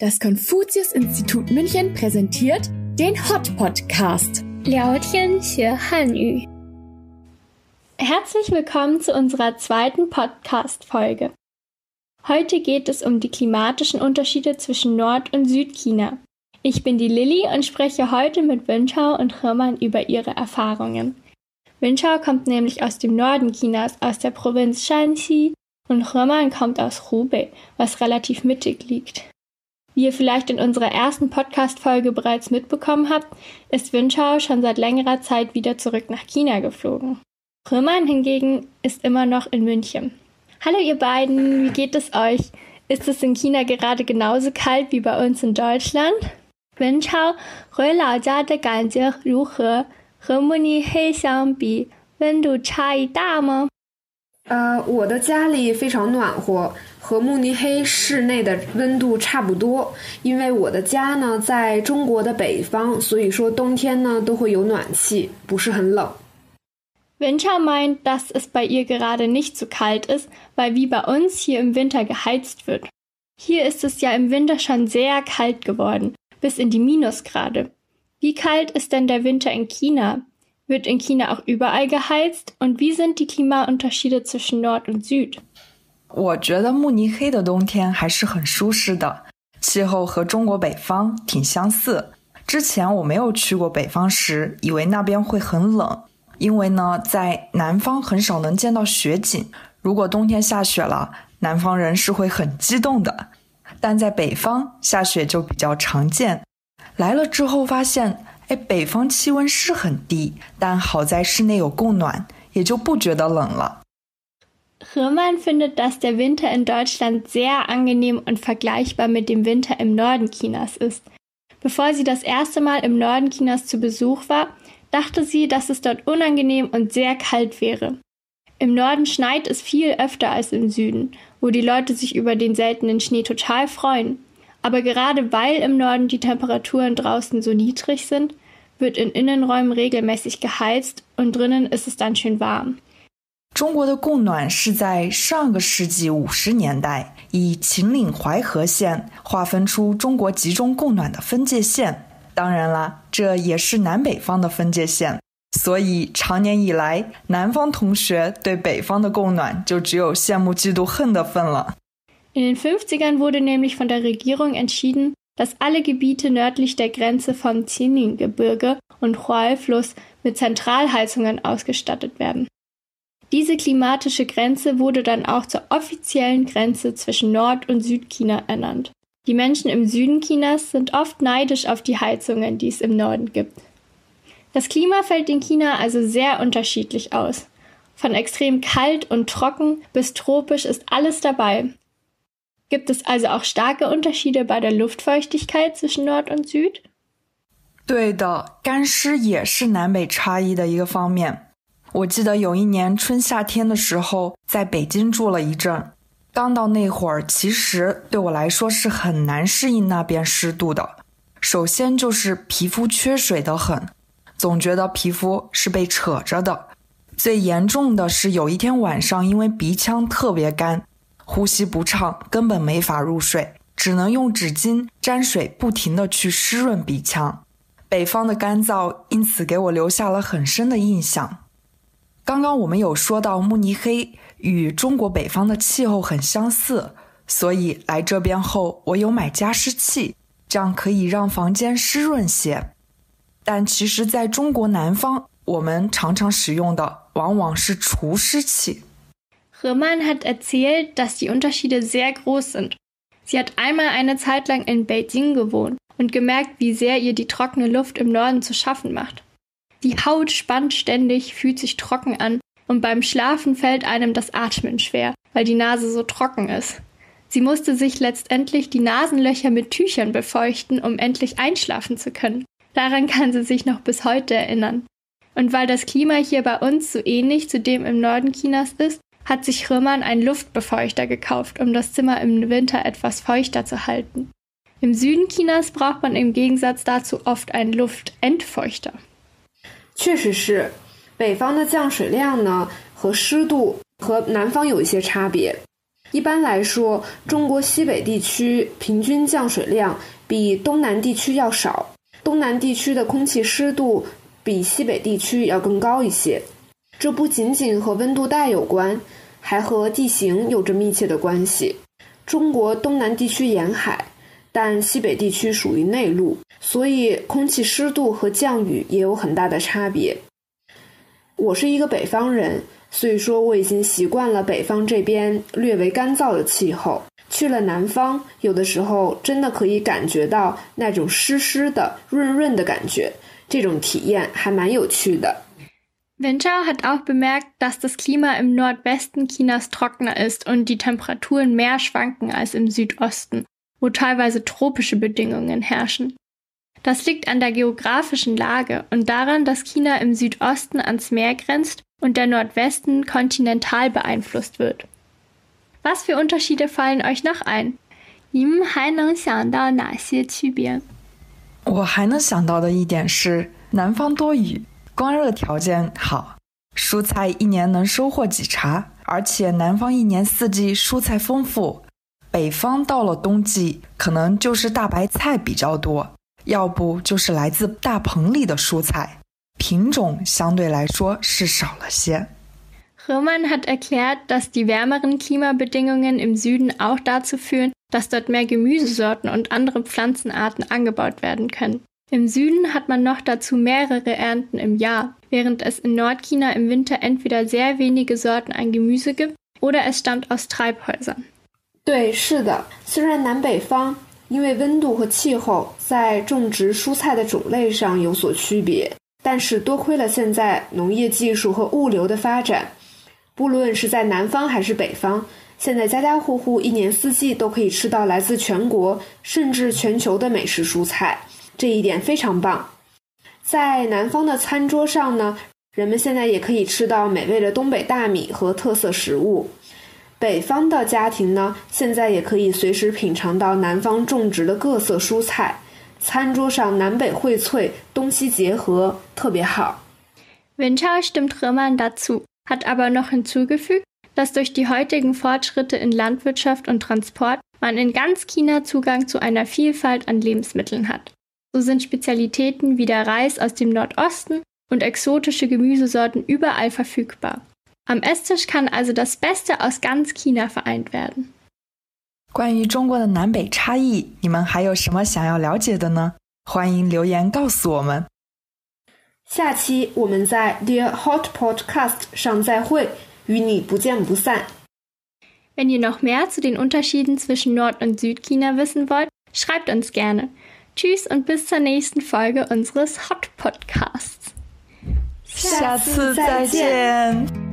Das Konfuzius-Institut München präsentiert den Hot Podcast. Herzlich willkommen zu unserer zweiten Podcast-Folge. Heute geht es um die klimatischen Unterschiede zwischen Nord- und Südchina. Ich bin die Lilly und spreche heute mit Winchau und Hirmann über ihre Erfahrungen. Winchau kommt nämlich aus dem Norden Chinas, aus der Provinz Shanxi, und Hirmann kommt aus Hubei, was relativ mittig liegt. Wie ihr vielleicht in unserer ersten Podcast-Folge bereits mitbekommen habt, ist Winchao schon seit längerer Zeit wieder zurück nach China geflogen. Römern hingegen ist immer noch in München. Hallo ihr beiden, wie geht es euch? Ist es in China gerade genauso kalt wie bei uns in Deutschland? Winchao, 回老家的感觉如何？和慕尼黑相比，温度差异大吗？呃，我的家里非常暖和， 和慕尼黑市内的温度差不多。因为我的家呢在中国的北方，所以说冬天呢都会有暖气，不是很冷。Winter meint, dass es bei ihr gerade nicht so kalt ist, weil wie bei uns hier im Winter geheizt wird. Hier ist es ja im Winter schon sehr kalt geworden, bis in die Minusgrade. Wie kalt ist denn der Winter in China? Wird in China auch überall geheizt? Und wie sind die Klimaunterschiede zwischen Nord und Süd? 我觉得慕尼黑的冬天还是很舒适的，气候和中国北方挺相似。之前我没有去过北方时，以为那边会很冷，因为呢，在南方很少能见到雪景。如果冬天下雪了，南方人是会很激动的。但在北方下雪就比较常见。来了之后发现，哎，北方气温是很低，但好在室内有供暖，也就不觉得冷了。Röhrmann findet, dass der Winter in Deutschland sehr angenehm und vergleichbar mit dem Winter im Norden Chinas ist. Bevor sie das erste Mal im Norden Chinas zu Besuch war, dachte sie, dass es dort unangenehm und sehr kalt wäre. Im Norden schneit es viel öfter als im Süden, wo die Leute sich über den seltenen Schnee total freuen. Aber gerade weil im Norden die Temperaturen draußen so niedrig sind, wird in Innenräumen regelmäßig geheizt und drinnen ist es dann schön warm. 中国的供暖是在上个世纪五十年代以秦岭淮河线划分出中国集中供暖的分界线。当然啦，这也是南北方的分界线。所以长年以来，南方同学对北方的供暖就只有羡慕、嫉妒、恨的份了。In den 50ern wurde nämlich von der Regierung entschieden, dass alle Gebiete nördlich der Grenze vom Qinling-Gebirge und Huai-Fluss mit Zentralheizungen ausgestattet werden. Diese klimatische Grenze wurde dann auch zur offiziellen Grenze zwischen Nord- und Südchina ernannt. Die Menschen im Süden Chinas sind oft neidisch auf die Heizungen, die es im Norden gibt. Das Klima fällt in China also sehr unterschiedlich aus. Von extrem kalt und trocken bis tropisch ist alles dabei. Gibt es also auch starke Unterschiede bei der Luftfeuchtigkeit zwischen Nord und Süd? 对的，干湿也是南北差异的一个方面。 我记得有一年春夏天的时候，在北京住了一阵。刚到那会儿，其实对我来说是很难适应那边湿度的。首先就是皮肤缺水的很，总觉得皮肤是被扯着的。最严重的是有一天晚上，因为鼻腔特别干，呼吸不畅，根本没法入睡，只能用纸巾沾水不停地去湿润鼻腔。北方的干燥因此给我留下了很深的印象。刚刚我们有说到慕尼黑与中国北方的气候很相似，所以来这边后我有买加湿器，这样可以让房间湿润些。但其实在中国南方，我们常常使用的往往是除湿器。Hermann hat erzählt, dass die Unterschiede sehr groß sind. Sie hat einmal eine Zeit lang in Beijing gewohnt und gemerkt, wie sehr ihr die trockene Luft im Norden zu schaffen macht. Die Haut spannt ständig, fühlt sich trocken an und beim Schlafen fällt einem das Atmen schwer, weil die Nase so trocken ist. Sie musste sich letztendlich die Nasenlöcher mit Tüchern befeuchten, um endlich einschlafen zu können. Daran kann sie sich noch bis heute erinnern. Und weil das Klima hier bei uns so ähnlich zu dem im Norden Chinas ist, hat sich Römern einen Luftbefeuchter gekauft, um das Zimmer im Winter etwas feuchter zu halten. Im Süden Chinas braucht man im Gegensatz dazu oft einen Luftentfeuchter. 确实是，北方的降水量呢和湿度和南方有一些差别。一般来说，中国西北地区平均降水量比东南地区要少，东南地区的空气湿度比西北地区要更高一些。这不仅仅和温度带有关，还和地形有着密切的关系。中国东南地区沿海，但西北地区属于内陆，所以空气湿度和降雨也有很大的差别。我是一个北方人。所以说，我已经习惯了北方这边略为干燥的气候。去了南方，有的时候真的可以感觉到那种湿湿的、润润的感觉，这种体验还蛮有趣的。Winter hat auch bemerkt, dass das Klima im Nordwesten Chinas trockener ist und die Temperaturen mehr schwanken als im Südosten, wo teilweise tropische Bedingungen herrschen. Das liegt an der geografischen Lage und daran, dass China im Südosten ans Meer grenzt und der Nordwesten kontinental beeinflusst wird. Was für Unterschiede fallen euch noch ein? 你们还能想到哪些区别？我还能想到的一点是，南方多雨，光热条件好，蔬菜一年能收获几茬，而且南方一年四季蔬菜丰富， 北方到了冬季可能就是大白菜比较多，要不就是来自大棚里的蔬菜。品种相对来说是少了些。Roman hat erklärt, dass die wärmeren Klimabedingungen im Süden auch dazu führen, dass dort mehr Gemüsesorten und andere Pflanzenarten angebaut werden können. Im Süden hat man noch dazu mehrere Ernten im Jahr, während es in Nordchina im Winter entweder sehr wenige Sorten an Gemüse gibt oder es stammt aus Treibhäusern. 对，是的。虽然南北方因为温度和气候在种植蔬菜的种类上有所区别，但是多亏了现在农业技术和物流的发展，不论是在南方还是北方，现在家家户户一年四季都可以吃到来自全国甚至全球的美食蔬菜，这一点非常棒。在南方的餐桌上呢，人们现在也可以吃到美味的东北大米和特色食物；北方的家庭呢，现在也可以随时品尝到南方种植的各色蔬菜。餐桌上南北荟萃，东西结合，特别好。Winter stimmt Römmern dazu, hat aber noch hinzugefügt, dass durch die heutigen Fortschritte in Landwirtschaft und Transport man in ganz China Zugang zu einer Vielfalt an Lebensmitteln hat. So sind Spezialitäten wie der Reis aus dem Nordosten und exotische Gemüsesorten überall verfügbar. Am Esstisch kann also das Beste aus ganz China vereint werden. 关于中国的南北差异，你们还有什么想要了解的呢？欢迎留言告诉我们。下期我们在 Dear Hot Podcast 上再会，与你不见不散。Wenn ihr noch mehr zu den Unterschieden zwischen Nord- und Südchina wissen wollt, schreibt uns gerne. Tschüss und bis zur nächsten Folge unseres Hot Podcasts. 下次再见。